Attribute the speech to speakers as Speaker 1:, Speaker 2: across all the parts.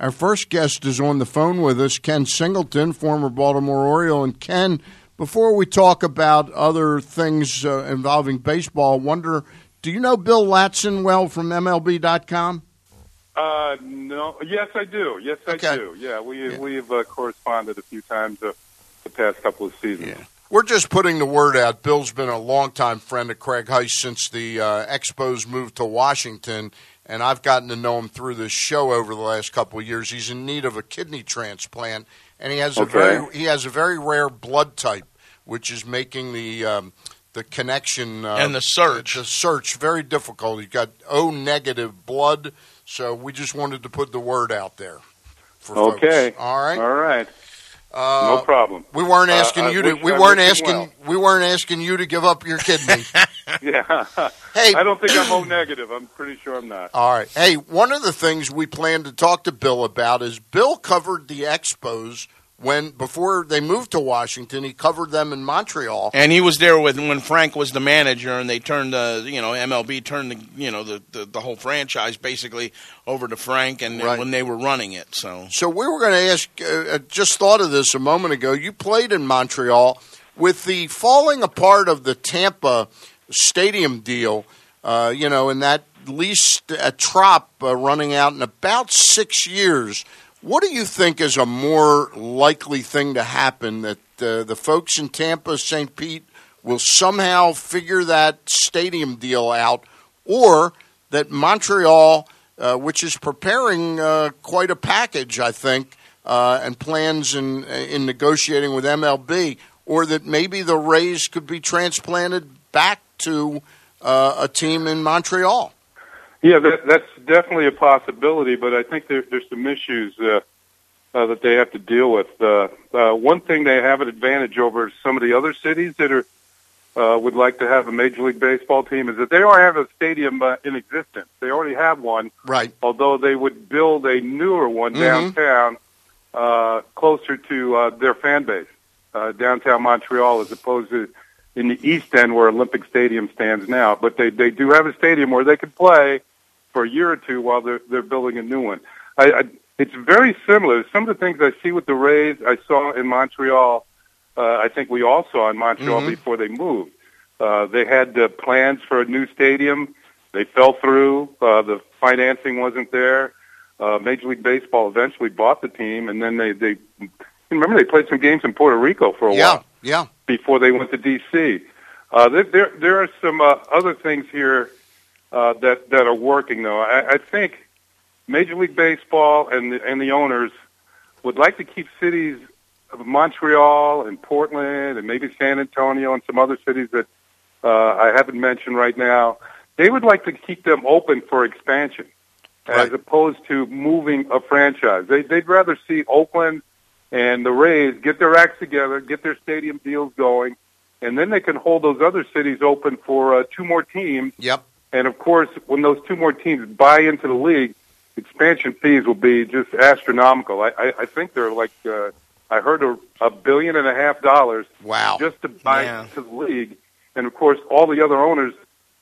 Speaker 1: Our first guest is on the phone with us, Ken Singleton, former Baltimore Oriole. And Ken, before we talk about other things uh, involving baseball, I wonder do you know Bill Ladson well from MLB.com?
Speaker 2: Uh, no. Yes, I do. Yes, I
Speaker 1: Okay.
Speaker 2: do. Yeah, we
Speaker 1: Yeah.
Speaker 2: we've uh, corresponded a few times uh, the past couple of seasons.
Speaker 1: Yeah. We're just putting the word out. Bill's been a longtime friend of Craig Heiss since the uh, Expos moved to Washington, and I've gotten to know him through this show over the last couple of years. He's in need of a kidney transplant, and he has a very he has a very rare blood type, which is making the um, the connection uh,
Speaker 3: And the search.
Speaker 1: the search very difficult. He's got O negative blood, so we just wanted to put the word out there. For folks.
Speaker 2: Okay.
Speaker 1: all right.
Speaker 2: All right.
Speaker 1: Uh,
Speaker 2: no problem.
Speaker 1: we weren't
Speaker 2: Uh,
Speaker 1: asking
Speaker 2: I
Speaker 1: you to.
Speaker 2: wish-
Speaker 1: We weren't asking.
Speaker 2: well.
Speaker 1: We weren't asking you to give up your kidney.
Speaker 2: Yeah.
Speaker 1: hey,
Speaker 2: I don't think I'm O negative. I'm pretty sure I'm not.
Speaker 1: all right. Hey, one of the things we plan to talk to Bill about is Bill covered the Expos when before they moved to Washington. He covered them in Montreal.
Speaker 3: And he was there with when Frank was the manager, and they turned the you know MLB turned the you know the the, the whole franchise basically over to Frank, and, and when they were running it, so
Speaker 1: So we were going to ask. Uh, I just thought of this a moment ago. You played in Montreal with the falling apart of the Tampa stadium deal. Uh, you know, and that lease a trop uh, running out in about six years. What do you think is a more likely thing to happen? That uh, the folks in Tampa, St. Pete, will somehow figure that stadium deal out, or that Montreal, uh, which is preparing uh, quite a package, I think, uh, and plans in in negotiating with MLB, or that maybe the Rays could be transplanted back to uh, a team in Montreal.
Speaker 2: Yeah, that, that's definitely a possibility, but I think there, there's some issues uh, uh, that they have to deal with. Uh, uh, one thing they have an advantage over some of the other cities that are uh, would like to have a Major League Baseball team is that they already have a stadium uh, in existence. They already have one,
Speaker 1: Right.
Speaker 2: although they would build a newer one
Speaker 1: Mhm.
Speaker 2: downtown uh, closer to uh, their fan base, uh, downtown Montreal, as opposed to in the East End where Olympic Stadium stands now. But they they do have a stadium where they could play for a year or two while they're they're building a new one. I, I it's very similar. Some of the things I see with the Rays, I saw in Montreal. Uh, I think we all saw in Montreal
Speaker 1: Mhm.
Speaker 2: before they moved. Uh, they had uh, plans for a new stadium. They fell through. Uh, the financing wasn't there. Uh, Major League Baseball eventually bought the team, and then they they remember they played some games in Puerto Rico for a
Speaker 1: Yeah.
Speaker 2: while
Speaker 1: Yeah.
Speaker 2: before they went to D.C. Uh, there, there, there are some uh, other things here uh, that that are working, though. I, I think Major League Baseball and the, and the owners would like to keep cities of Montreal and Portland and maybe San Antonio and some other cities that uh, I haven't mentioned right now. They would like to keep them open for expansion as opposed to moving a franchise. They, they'd rather see Oakland and the Rays get their acts together, get their stadium deals going, and then they can hold those other cities open for uh, two more teams.
Speaker 1: Yep.
Speaker 2: And of course, when those two more teams buy into the league, expansion fees will be just astronomical. I, I, I think they're like uh, I heard a, a billion and a half dollars
Speaker 1: Wow.
Speaker 2: just to buy
Speaker 3: Yeah.
Speaker 2: into the league, and of course, all the other owners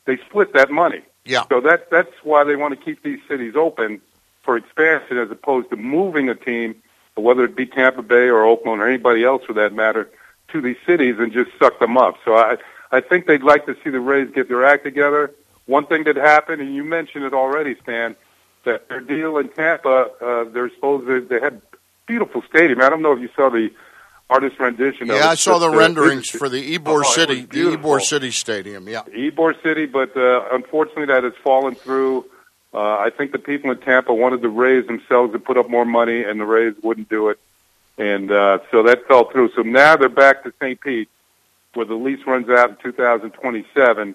Speaker 2: they split that money.
Speaker 1: Yeah.
Speaker 2: So that that's why they want to keep these cities open for expansion, as opposed to moving a team, whether it be Tampa Bay or Oakland or anybody else for that matter, to these cities and just suck them up. So I I think they'd like to see the Rays get their act together. One thing that happened, and you mentioned it already, Stan, that their deal in Tampa, uh, they're supposed to they had beautiful stadium. I don't know if you saw the artist rendition.
Speaker 1: Yeah, I saw the
Speaker 2: uh,
Speaker 1: renderings for the
Speaker 2: Oh,
Speaker 1: Ybor
Speaker 2: was
Speaker 1: City, the. Ybor City Stadium. Yeah.
Speaker 2: Ybor City, but uh, unfortunately that has fallen through. Uh, I think the people in Tampa wanted the Rays themselves to put up more money, and the Rays wouldn't do it, and uh, so that fell through. So now they're back to St. Pete, where the lease runs out in 2027,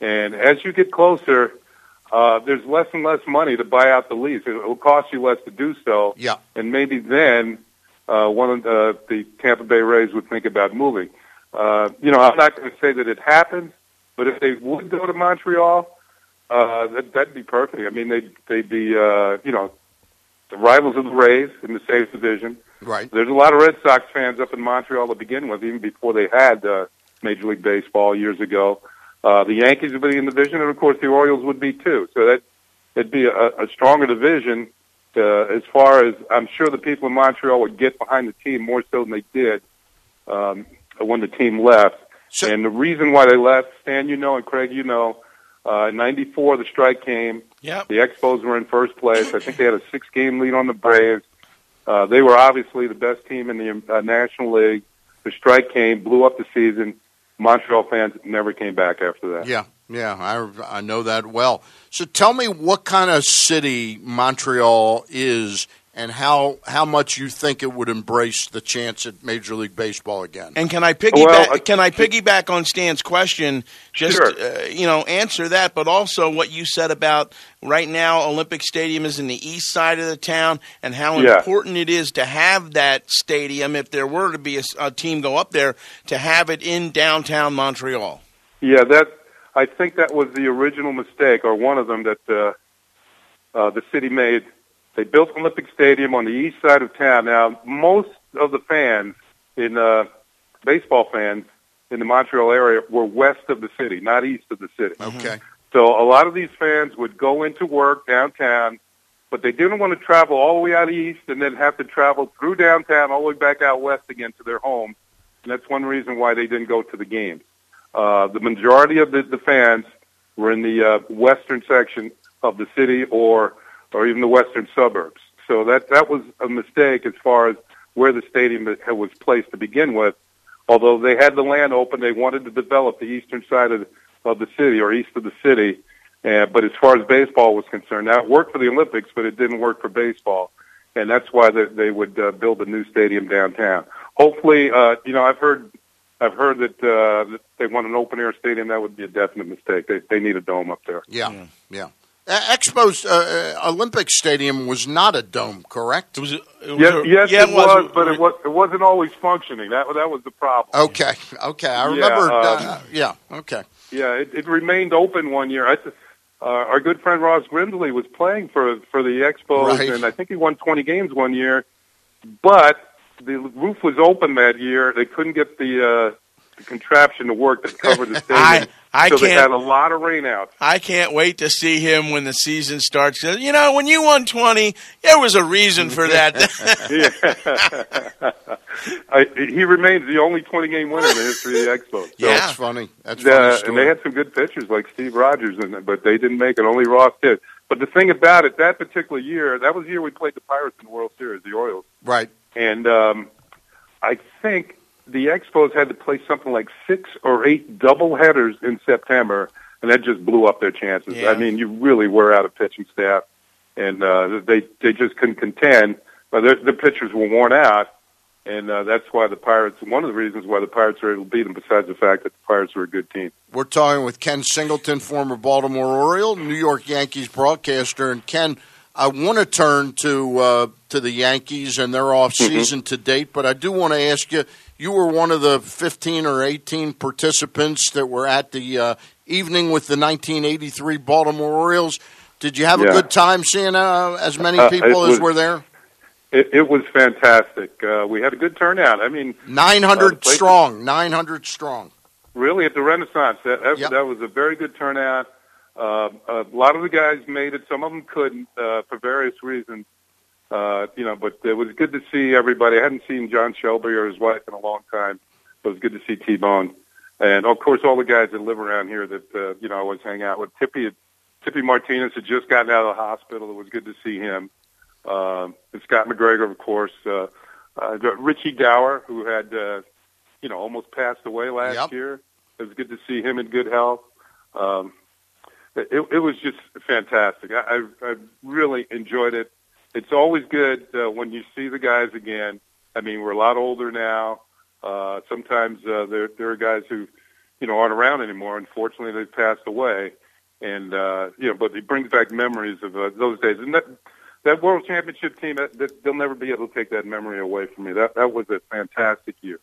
Speaker 2: and as you get closer, uh, there's less and less money to buy out the lease. It will cost you less to do so,
Speaker 1: Yeah.
Speaker 2: and maybe then uh, one of the, the Tampa Bay Rays would think about moving. Uh, you know, I'm not going to say that it happens, but if they would go to Montreal, uh, that, that'd be perfect. I mean, they'd, they'd be, uh, you know, the rivals of the Rays in the same division.
Speaker 1: Right.
Speaker 2: There's a lot of Red Sox fans up in Montreal to begin with, even before they had uh, Major League Baseball years ago. Uh, the Yankees would be in the division, and of course the Orioles would be too. So that it'd be a, a stronger division. uh, as far as I'm sure the people in Montreal would get behind the team more so than they did um, when the team left.
Speaker 1: So-
Speaker 2: and the reason why they left, Stan, you know, and Craig, you know, uh, in '94 the strike came.
Speaker 3: Yep.
Speaker 2: The Expos were in first place. I think they had a six-game lead on the Braves. Uh, they were obviously the best team in the uh, National League. The strike came, blew up the season. Montreal fans never came back after that.
Speaker 1: Yeah, yeah, I, I know that well. So tell me what kind of city Montreal is and how, how much you think it would embrace the chance at Major League Baseball again.
Speaker 3: And can I piggyback?
Speaker 2: Well, uh,
Speaker 3: can I piggyback on Stan's question? Just
Speaker 2: Sure.
Speaker 3: uh, you know, answer that, but also what you said about right now. Olympic Stadium is in the east side of the town, and how
Speaker 2: Yeah.
Speaker 3: important it is to have that stadium. If there were to be a team go up there, to have it in downtown Montreal.
Speaker 2: Yeah, that I think that was the original mistake, or one of them that uh, uh, the city made. They built Olympic Stadium on the east side of town. Now, most of the fans in uh, baseball fans in the Montreal area were west of the city, not east of the city.
Speaker 1: Okay.
Speaker 2: So a lot of these fans would go into work downtown, but they didn't want to travel all the way out east and then have to travel through downtown all the way back out west again to their homes. And that's one reason why they didn't go to the games. Uh, the majority of the, the fans were in the uh, western section of the city or or even the western suburbs. So that that was a mistake as far as where the stadium was placed to begin with. Although they had the land open, they wanted to develop the eastern side of the, of the city or east of the city. Uh, but as far as baseball was concerned, now it worked for the Olympics, but it didn't work for baseball, and that's why they, they would uh, build a new stadium downtown. Hopefully, uh, you know, I've heard, I've heard that, uh, that they want an open air stadium. That would be a definite mistake. They they need a dome up there.
Speaker 1: Yeah, yeah. Expos uh, uh, Olympic Stadium was not a dome, correct?
Speaker 3: It was. It was
Speaker 2: Yes,
Speaker 3: a-
Speaker 2: yes,
Speaker 3: yeah,
Speaker 2: it was, but it was it wasn't always functioning. That that was the problem.
Speaker 1: Okay, okay. I
Speaker 2: Yeah,
Speaker 1: remember.
Speaker 2: um,
Speaker 1: uh, yeah, okay.
Speaker 2: Yeah, it, it remained open one year. I, th- uh, our good friend Ross Grimsley was playing for for the Expos,
Speaker 1: Right.
Speaker 2: and I think he won 20 games one year. But the roof was open that year. They couldn't get the, uh, the contraption to work that covered the stadium,
Speaker 3: I- I
Speaker 2: so they
Speaker 3: can't-
Speaker 2: had a lot of rain rainouts.
Speaker 3: I can't wait to see him when the season starts. You know, when you won twenty, there was a reason for that.
Speaker 2: I, he remains the only 20 game winner in the history of the Expos. So,
Speaker 3: Yeah.
Speaker 1: That's funny. That's funny.
Speaker 2: Uh,
Speaker 1: story.
Speaker 2: and they had some good pitchers like Steve Rogers, and but they didn't make it. Only Ross did. But the thing about it, that particular year, that was the year we played the Pirates in the World Series, the Orioles,
Speaker 1: right.
Speaker 2: and um, I think the Expos had to play something like six or eight double headers in September, and that just blew up their chances.
Speaker 3: Yeah.
Speaker 2: I mean, you really were out of pitching staff, and uh, they they just couldn't contend. But their, the pitchers were worn out, and uh, that's why the Pirates. One of the reasons why the Pirates were able to beat them, besides the fact that the Pirates were a good team.
Speaker 1: We're talking with Ken Singleton, former Baltimore Oriole, New York Yankees broadcaster, and Ken. I want to turn to uh, to the Yankees and their off season to date, but I do want to ask you. You were one of the 15 or 18 participants that were at the uh, evening with the 1983 Baltimore Orioles. Did you have a good time seeing uh, as many
Speaker 2: Uh,
Speaker 1: people as
Speaker 2: was-
Speaker 1: were there?
Speaker 2: It, it was fantastic. Uh, we had a good turnout. I mean,
Speaker 1: 900
Speaker 2: Uh,
Speaker 1: strong. 900 strong.
Speaker 2: really at the Renaissance, that that,
Speaker 1: Yep.
Speaker 2: that was a very good turnout. Uh, a lot of the guys made it. Some of them couldn't uh, for various reasons. Uh, you know, but it was good to see everybody. I hadn't seen John Shelby or his wife in a long time. But it was good to see T Bone, and of course all the guys that live around here that uh, you know I always hang out with. Tippy, had, Tippy Martinez had just gotten out of the hospital. It was good to see him. Um, and Scott McGregor, of course. Uh, uh, Richie Dauer, who had uh, you know almost passed away last
Speaker 1: Yep.
Speaker 2: year. It was good to see him in good health. Um, it, it was just fantastic. I, I, I really enjoyed it. It's always good uh, when you see the guys again. I mean, we're a lot older now. Uh, sometimes uh, there there are guys who, you know, aren't around anymore. Unfortunately, they've passed away, and uh, you know, but it brings back memories of uh, those days. And that that World Championship team, that, that, they'll never be able to take that memory away from me. That that was a fantastic year.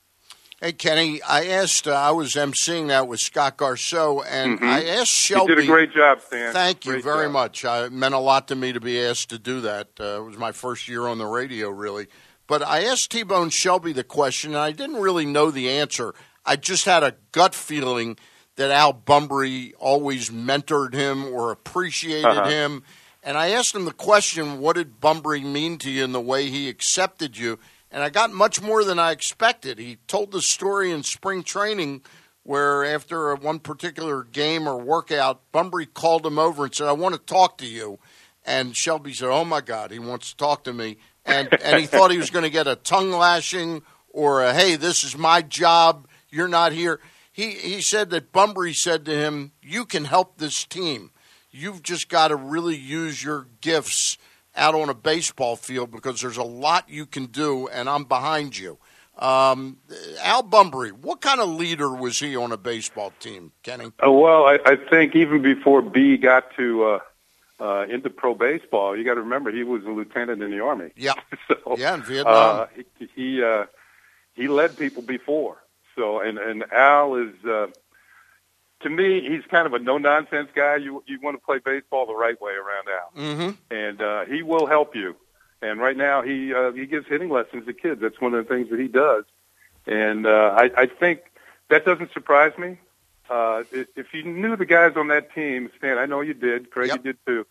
Speaker 1: Hey Kenny, I asked. Uh, I was emceeing that with Scott Garceau, and
Speaker 2: Mhm.
Speaker 1: I asked
Speaker 2: You
Speaker 1: Shelby.
Speaker 2: did a great job, Stan.
Speaker 1: Thank you
Speaker 2: Great
Speaker 1: very
Speaker 2: job.
Speaker 1: much. Uh, it meant a lot to me to be asked to do that. Uh, it was my first year on the radio, really. But I asked T Bone Shelby the question, and I didn't really know the answer. I just had a gut feeling that Al Bumbry always mentored him or appreciated
Speaker 2: Uh-huh.
Speaker 1: him. And I asked him the question, what did Bumbry mean to you in the way he accepted you? And I got much more than I expected. He told the story in spring training where after one particular game or workout, Bumbry called him over and said, I want to talk to you. And Shelby said, Oh my God, he wants to talk to me. And, and he thought he was going to get a tongue lashing or a, hey, this is my job, you're not here. He, he said that Bumbry said to him, You can help this team. You've just got to really use your gifts out on a baseball field because there's a lot you can do, and I'm behind you. Um, Al Bumbry, what kind of leader was he on a baseball team, Kenny?
Speaker 2: Uh, well, I, I think even before B got to uh, uh, into pro baseball, you got to remember he was a lieutenant in the army.
Speaker 1: Yeah,
Speaker 2: so,
Speaker 1: yeah, in Vietnam.
Speaker 2: Uh, he he, uh, he led people before. So, and and Al is uh, to me, he's kind of a no nonsense guy. You you want to play baseball the right way around Al,
Speaker 1: mm-hmm.
Speaker 2: and uh, he will help you. And right now, he uh, he gives hitting lessons to kids. That's one of the things that he does. And uh, I, I think that doesn't surprise me. Uh, if you knew the guys on that team, Stan, I know you did. Craig, yep. you did too.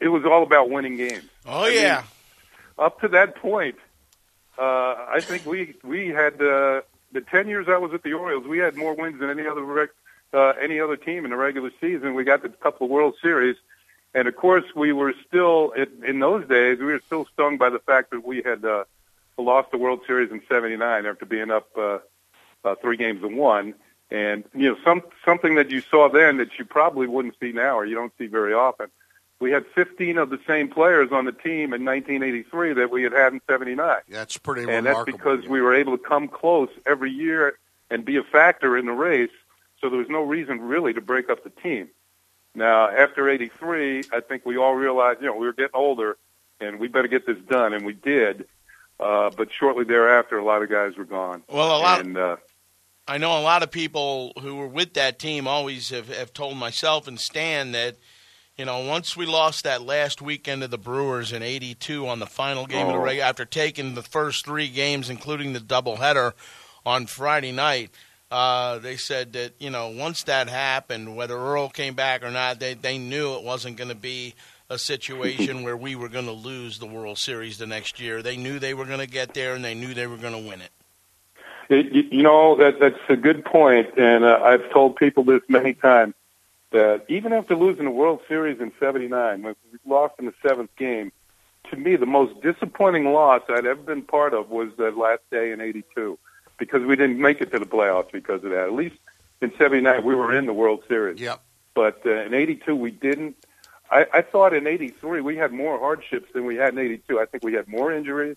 Speaker 2: It was all about winning games.
Speaker 3: Oh yeah.
Speaker 2: mean, up to that point, uh, I think we we had uh, the ten years I was at the Orioles, we had more wins than any other rec- uh, any other team in the regular season. We got the couple of World Series, and of course, we were still in, those days. We were still stung by the fact that we had uh, lost the World Series in '79 after being up uh, uh, three games to one. And you know, some something that you saw then that you probably wouldn't see now, or you don't see very often. We had 15 of the same players on the team in 1983 that we had had in '79.
Speaker 1: That's pretty
Speaker 2: and
Speaker 1: remarkable.
Speaker 2: that's because
Speaker 1: yeah.
Speaker 2: we were able to come close every year and be a factor in the race so there was no reason really to break up the team. Now, after 83, I think we all realized, you know, we were getting older and we better get this done, and we did. Uh, but shortly thereafter, a lot of guys were gone.
Speaker 3: Well, a lot.
Speaker 2: And, uh,
Speaker 3: I know a lot of people who were with that team always have, have told myself and Stan that, you know, once we lost that last weekend of the Brewers in '82 on the final game
Speaker 2: oh.
Speaker 3: of the regular, after taking the first three games, including the doubleheader on Friday night, uh, they said that you know once that happened, whether Earl came back or not, they they knew it wasn't going to be a situation where we were going to lose the World Series the next year. They knew they were going to get there, and they knew they were going to win it.
Speaker 2: it. You know that that's a good point, and uh, I've told people this many times that even after losing the World Series in '79, when we lost in the seventh game, to me the most disappointing loss I'd ever been part of was that last day in '82 because we didn't make it to the playoffs because of that. At least in '79 we were in the World Series.
Speaker 1: Yep.
Speaker 2: But uh, in '82 we didn't. I, I thought in '83 we had more hardships than we had in '82. I think we had more injuries,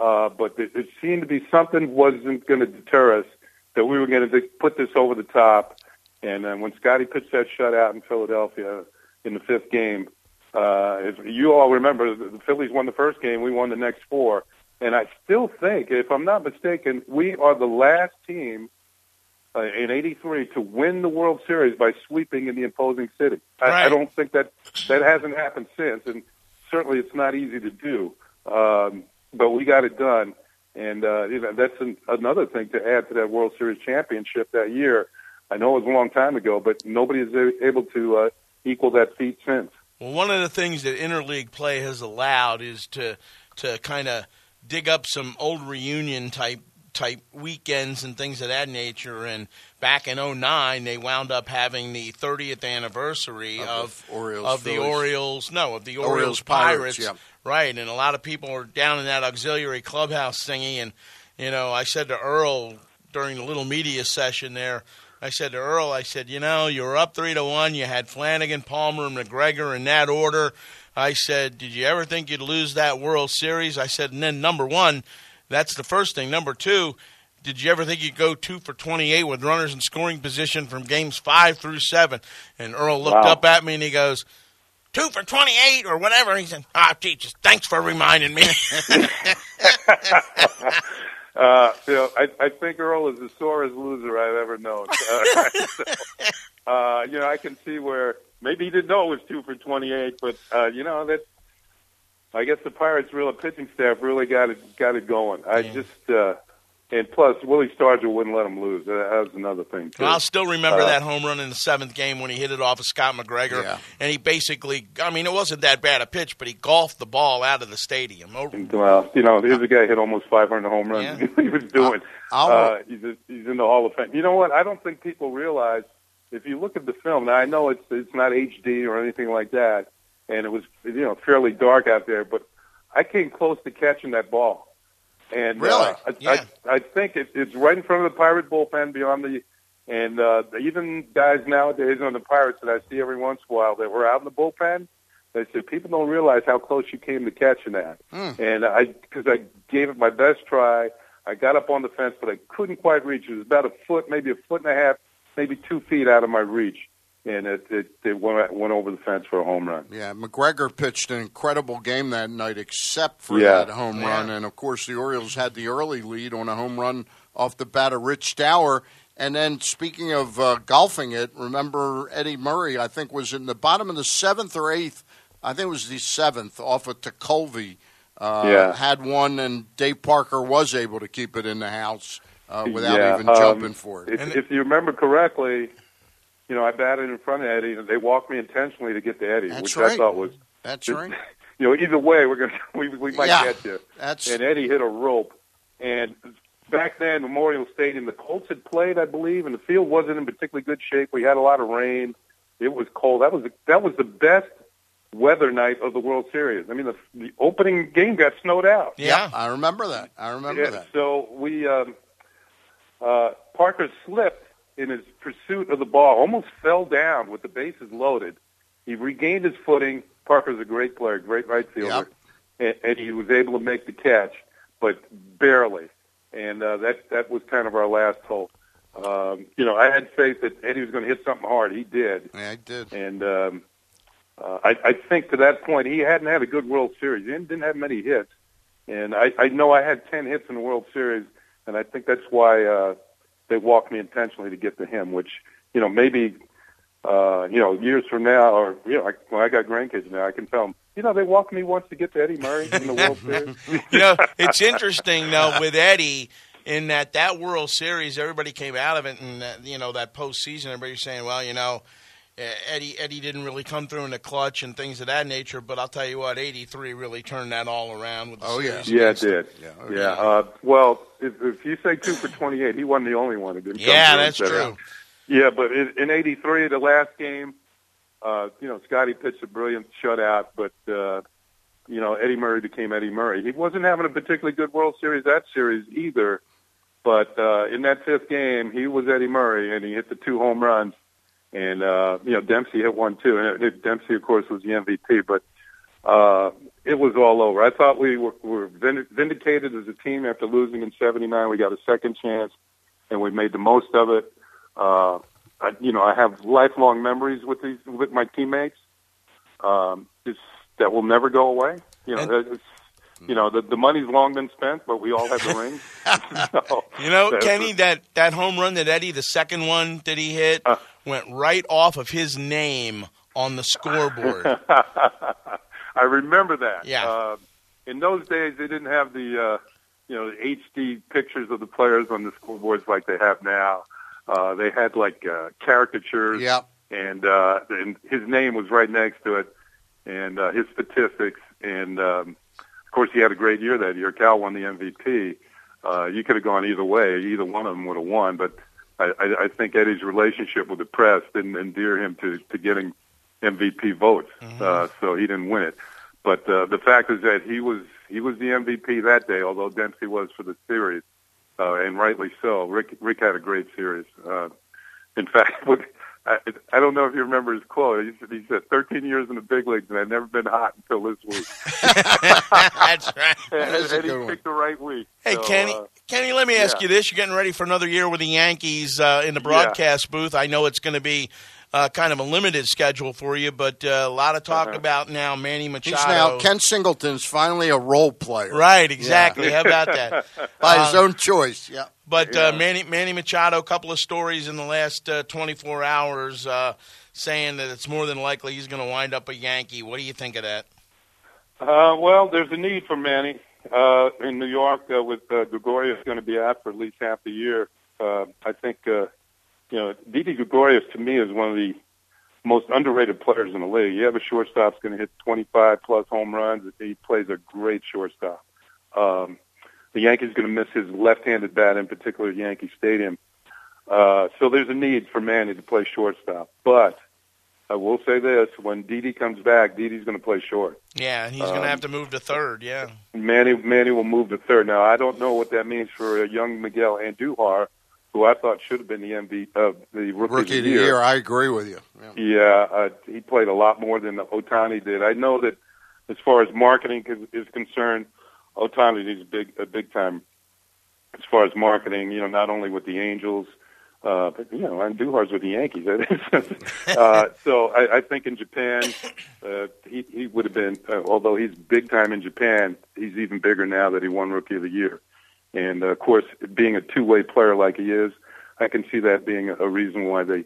Speaker 2: uh, but it, it seemed to be something wasn't going to deter us. That we were going to put this over the top. And uh, when Scotty pitched that shutout in Philadelphia in the fifth game, uh, if you all remember, the Phillies won the first game. We won the next four. And I still think, if I'm not mistaken, we are the last team uh, in '83 to win the World Series by sweeping in the opposing city. I,
Speaker 3: Right.
Speaker 2: I don't think that that hasn't happened since, and certainly it's not easy to do. Um, but we got it done, and uh, you know that's an, another thing to add to that World Series championship that year. I know it was a long time ago, but nobody is able to uh, equal that feat since.
Speaker 3: Well, one of the things that interleague play has allowed is to to kind of dig up some old reunion type type weekends and things of that nature. And back in '09, they wound up having the 30th anniversary
Speaker 1: Of
Speaker 3: of
Speaker 1: the Orioles,
Speaker 3: of the. Orioles. No, of the
Speaker 1: Orioles
Speaker 3: Orioles,
Speaker 1: Pirates,
Speaker 3: Pirates.
Speaker 1: yeah.
Speaker 3: Right, and a lot of people were down in that auxiliary clubhouse singing. And you know, I said to Earl during the little media session there. I said to Earl, I said, you know, you were up three to one. You had Flanagan, Palmer, and McGregor in that order. I said, did you ever think you'd lose that World Series? I said, and then number one, that's the first thing. Number two, did you ever think you'd go two for 28 with runners in scoring position from games five through seven? And Earl looked
Speaker 2: Wow.
Speaker 3: up at me and he goes, two for 28 or whatever. He said, ah, Jesus, thanks for reminding me.
Speaker 2: Uh, you know, I, I think Earl is the sorest loser I've ever known. Uh, so, uh, you know, I can see where maybe he didn't know it was two for 28, but, uh, you know, that, I guess the Pirates' real pitching staff really got it, got it going. I
Speaker 3: Yeah.
Speaker 2: just, uh, And plus, Willie Stargell wouldn't let him lose. That that was another thing too.
Speaker 3: I'll still remember
Speaker 2: Uh,
Speaker 3: that home run in the seventh game when he hit it off of Scott McGregor,
Speaker 1: Yeah.
Speaker 3: and he basically, I mean, it wasn't that bad a pitch, but he golfed the ball out of the stadium. Oh,
Speaker 2: Well, you know, here's a guy hit almost 500 home runs.
Speaker 3: Yeah.
Speaker 2: he was doing.
Speaker 1: I'll-
Speaker 2: uh, he's a, he's in the Hall of Fame. You know what? I don't think people realize if you look at the film. Now I know it's it's not HD or anything like that, and it was you know fairly dark out there, but I came close to catching that ball. And
Speaker 1: Really?
Speaker 2: uh, I,
Speaker 3: Yeah.
Speaker 2: I, I think it, it's right in front of the Pirate bullpen beyond the. And uh, even guys nowadays on the Pirates that I see every once in a while that were out in the bullpen, they said people don't realize how close you came to catching that.
Speaker 1: Hmm.
Speaker 2: And I, because I gave it my best try, I got up on the fence, but I couldn't quite reach. It was about a foot, maybe a foot and a half, maybe two feet out of my reach, and it it, it went went over the fence for a home run.
Speaker 1: Yeah, McGregor pitched an incredible game that night, except for
Speaker 2: Yeah.
Speaker 1: that home
Speaker 3: Yeah.
Speaker 1: run. And of course, the Orioles had the early lead on a home run off the bat of Rich Dauer. And then, speaking of uh, golfing it, remember Eddie Murray? I think was in the bottom of the seventh or eighth. I think it was the seventh off of Tekulve. Uh,
Speaker 2: Yeah.
Speaker 1: had one, and Dave Parker was able to keep it in the house uh, without
Speaker 2: Yeah,
Speaker 1: even
Speaker 2: um,
Speaker 1: jumping for it.
Speaker 2: If,
Speaker 3: And-
Speaker 2: if you remember correctly, you know I batted in front of Eddie, and they walked me intentionally to get to Eddie,
Speaker 1: That's
Speaker 2: which
Speaker 1: right.
Speaker 2: I thought was
Speaker 1: That's right.
Speaker 2: you know either way we're gonna we we might
Speaker 1: Yeah.
Speaker 2: get you.
Speaker 1: That's
Speaker 2: and Eddie hit a rope. And back then, Memorial Stadium, the Colts had played, I believe, and the field wasn't in particularly good shape. We had a lot of rain. It was cold. That was that was the best weather night of the World Series. I mean, the, the opening game got snowed out.
Speaker 3: yeah.
Speaker 1: I remember that. I remember
Speaker 2: Yeah,
Speaker 1: that.
Speaker 2: So we um, uh, Parker slipped in his pursuit of the ball, almost fell down with the bases loaded. He regained his footing. Parker's a great player, great right fielder, and, and he was able to make the catch, but barely. And uh, that that was kind of our last hope. Um, you know, I had faith that Eddie was going to hit something hard. He did,
Speaker 1: Yeah, I did.
Speaker 2: and um, uh, I, I think to that point he hadn't had a good World Series. He didn't, didn't have many hits, and I, I know I had ten hits in the World Series, and I think that's why uh, they walked me intentionally to get to him. Which you know maybe uh, you know years from now, or you know, I, when I got grandkids now, I can tell them. You know, they walked me once to get to Eddie Murray in the World Series.
Speaker 3: you know, it's interesting though with Eddie in that that World Series, everybody came out of it, and that, you know that postseason, everybody's saying, well, you know. Eh, Eddie Eddie didn't really come through in the clutch and things of that nature, but I'll tell you what, '83 really turned that all around. With the
Speaker 1: Oh, yeah.
Speaker 2: Yeah, it did.
Speaker 1: Yeah,
Speaker 2: Yeah. Uh, well, if, if you say two for twenty-eight, he wasn't the only one who didn't. come
Speaker 3: Yeah,
Speaker 2: through and
Speaker 3: that's true.
Speaker 2: out. Yeah, but in, in '83, the last game, uh, you know, Scotty pitched a brilliant shutout, but uh, you know, Eddie Murray became Eddie Murray. He wasn't having a particularly good World Series that series either, but uh, in that fifth game, he was Eddie Murray, and he hit the two home runs. And uh, you know, Dempsey hit one too, and it, Dempsey, of course, was the MVP. But uh, it was all over. I thought we were, were vindicated as a team after losing in '79. We got a second chance, and we made the most of it. Uh, I, you know, I have lifelong memories with these with my teammates. Um, it's, that will never go away. You know,
Speaker 3: And-
Speaker 2: it's, you know, the, the money's long been spent, but we all have the ring. So,
Speaker 3: You know, Kenny, that, that home run that Eddie, the second one that he hit,
Speaker 2: Uh.
Speaker 3: Went right off of his name on the scoreboard.
Speaker 2: I remember that.
Speaker 3: Yeah.
Speaker 2: Uh, in those days, they didn't have the uh, you know the HD pictures of the players on the scoreboards like they have now. Uh, they had like uh, caricatures,
Speaker 1: Yep.
Speaker 2: and uh, and his name was right next to it, and uh, his statistics, and um, of course he had a great year that year. Cal won the MVP. Uh, you could have gone either way. Either one of them would have won, but I, I, I think Eddie's relationship with the press didn't endear him to, to getting MVP votes, uh, so he didn't win it. But uh, the fact is that he was he was the MVP that day, although Dempsey was for the series, uh, and rightly so. Rick Rick had a great series. Uh, in fact, what, I, I don't know if you remember his quote. He said, he said, "13 years in the big leagues, and I've never been hot until this week."
Speaker 3: That's right.
Speaker 2: and and he
Speaker 1: one.
Speaker 2: picked the right week.
Speaker 3: Hey,
Speaker 2: So,
Speaker 3: Kenny,
Speaker 2: uh,
Speaker 3: Kenny, let me ask
Speaker 2: yeah.
Speaker 3: you this: You're getting ready for another year with the Yankees uh, in the broadcast booth. I know it's going to be uh, kind of a limited schedule for you, but uh, a lot of talk
Speaker 2: Uh-huh.
Speaker 3: about now Manny Machado.
Speaker 1: He's now Ken Singleton's finally a role player
Speaker 3: Right, exactly. How about that?
Speaker 1: by his
Speaker 3: Uh,
Speaker 1: own choice. Yeah.
Speaker 3: But uh,
Speaker 2: Yeah.
Speaker 3: Manny, Manny Machado, a couple of stories in the last uh, 24 hours uh, saying that it's more than likely he's going to wind up a Yankee. What do you think of that?
Speaker 2: Uh, well, there's a need for Manny. Uh, in New York, uh, with uh, Gregorius going to be out for at least half the year, uh, I think uh, you know Gregorius to me is one of the most underrated players in the league. You have a shortstop that's going to hit 25 plus home runs. He plays a great shortstop. Um, the Yankees are going to miss his left-handed bat, in particular at Yankee Stadium. Uh, so there's a need for Manny to play shortstop. But I will say this: when Didi comes back, Didi's going to play short.
Speaker 3: Yeah, and he's going to have to move to third. Yeah,
Speaker 2: Manny Manny will move to third. Now I don't know what that means for a young Miguel Andujar, who I thought should have been the MV, uh, the rookie,
Speaker 1: Rookie
Speaker 2: of the year.
Speaker 1: I agree with you. Yeah.
Speaker 2: Yeah, uh, he played a lot more than Ohtani did. I know that as far as marketing is, concerned, Ohtani is big a big time as far as marketing. You know, not only with the Angels, uh, but you know, Andujar's with the Yankees. uh, so I, I think in Japan, uh, he he would have been. Uh, although he's big time in Japan, he's even bigger now that he won Rookie of the Year. And uh, of course, being a two-way player like he is, I can see that being a, reason why they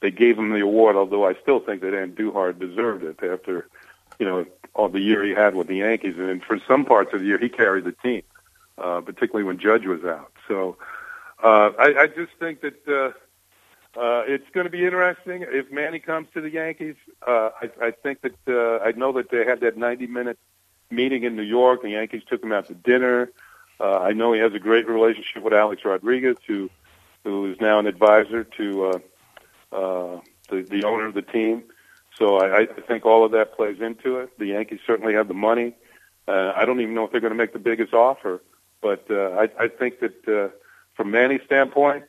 Speaker 2: they gave him the award. Although I still think that Andujar deserved it after you know all the year he had with the Yankees, and for some parts of the year he carried the team, uh, particularly when Judge was out. So uh, I, I just think that uh, uh, it's going to be interesting if Manny comes to the Yankees. Uh, I, I think that uh, I know that they had that 90-minute meeting in New York. The Yankees took him out to dinner. I know he has a great relationship with Alex Rodriguez, who who is now an advisor to uh, uh, the, the owner of the team. So I, I think all of that plays into it. The Yankees certainly have the money. Uh, I don't even know if they're going to make the biggest offer, but uh, I, I think that uh, from Manny's standpoint,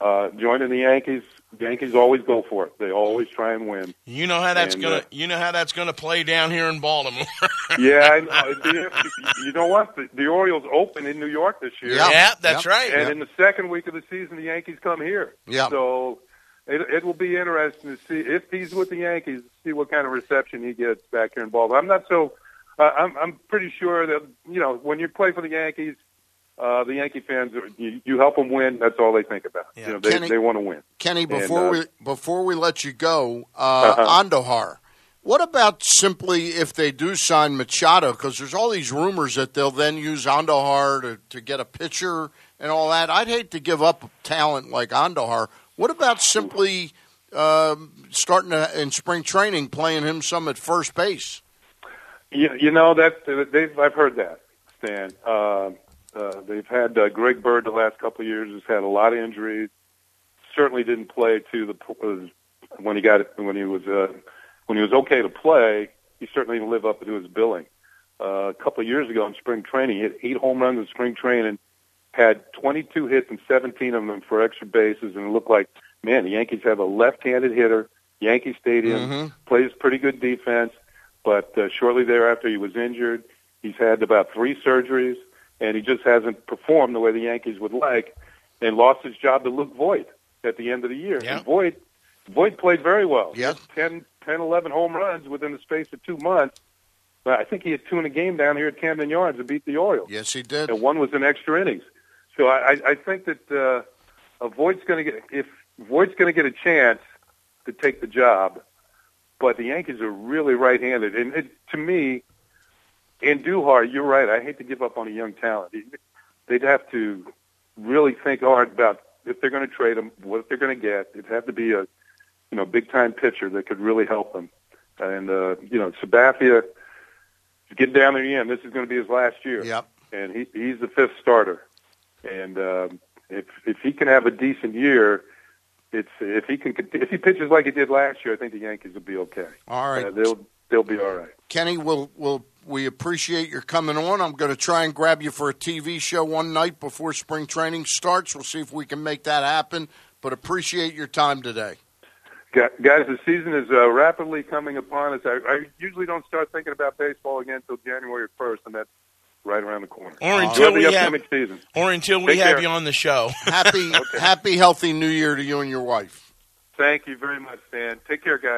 Speaker 2: uh, joining the Yankees, Yankees always go for it. They always try and win.
Speaker 3: you know how that's
Speaker 2: And,
Speaker 3: gonna
Speaker 2: uh,
Speaker 3: you know how that's gonna play down here in Baltimore.
Speaker 2: Yeah, I know. you know what? The, the Orioles open in New York this year.
Speaker 1: Yeah.
Speaker 3: yeah, that's
Speaker 1: Yep.
Speaker 3: right.
Speaker 2: And in the second week of the season, the Yankees come here.
Speaker 1: Yeah.
Speaker 2: So it, it will be interesting to see if he's with the Yankees, see what kind of reception he gets back here in Baltimore. I'm not so. Uh, I'm I'm pretty sure that you know when you play for the Yankees, uh, the Yankee fans, you, you help them win. That's all they think about.
Speaker 3: Yeah.
Speaker 2: You know, they
Speaker 1: Kenny-
Speaker 2: they want to win.
Speaker 1: Kenny, before
Speaker 2: uh,
Speaker 1: we before we let you go, uh,
Speaker 2: Uh-huh.
Speaker 1: Andujar. What about simply if they do sign Machado? Because there's all these rumors that they'll then use Andujar to, to get a pitcher and all that. I'd hate to give up talent like Andujar. What about simply um, starting to, in spring training playing him some at first base?
Speaker 2: You, you know that they've I've heard that Stan. Uh, they've had uh, Greg Bird the last couple of years has had a lot of injuries. Certainly didn't play to the uh, when he got when he was uh, when he was okay to play. He certainly didn't live up to his billing. Uh, a couple of years ago in spring training, he hit eight home runs in spring training, had 22 hits and 17 of them for extra bases, and it looked like man, the Yankees have a left-handed hitter. Yankee Stadium
Speaker 1: Mhm.
Speaker 2: plays pretty good defense, but uh, shortly thereafter he was injured. He's had about three surgeries, and he just hasn't performed the way the Yankees would like, and lost his job to Luke Voit at the end of the year.
Speaker 3: Yeah.
Speaker 2: And Voit, Voit played very well.
Speaker 1: Yeah.
Speaker 2: had 10, 10, 11 home runs within the space of two months. But I think he had two in a game down here at Camden Yards to beat the Orioles
Speaker 1: Yes, he did.
Speaker 2: and one was in extra innings. So I, I, I think that uh, uh, Voit's going to get if Voit's going to get a chance to take the job, but the Yankees are really right-handed, and it, to me, Andujar, you're right. I hate to give up on a young talent. They'd have to really think hard about if they're going to trade him, what they're going to get. It'd have to be a you know big-time pitcher that could really help them. And uh, you know, Sabathia, getting down there again. This is going to be his last year
Speaker 1: Yep.
Speaker 2: and he he's the fifth starter. And um, if if he can have a decent year, it's if he can if he pitches like he did last year, I think the Yankees will be okay.
Speaker 1: All right.
Speaker 2: Uh, they'll they'll be all right.
Speaker 1: Kenny, we'll, we'll, we appreciate your coming on. I'm going to try and grab you for a TV show one night before spring training starts. We'll see if we can make that happen, but appreciate your time today.
Speaker 2: Guys, the season is uh, rapidly coming upon us. I, I usually don't start thinking about baseball again until January 1st, and that's right around the corner.
Speaker 3: Or until
Speaker 2: the
Speaker 3: we have
Speaker 2: season.
Speaker 3: or until we
Speaker 2: Take
Speaker 3: have
Speaker 2: care.
Speaker 3: you on the show.
Speaker 1: Happy, happy, healthy New Year to you and your wife.
Speaker 2: Thank you very much, Dan. Take care, guys.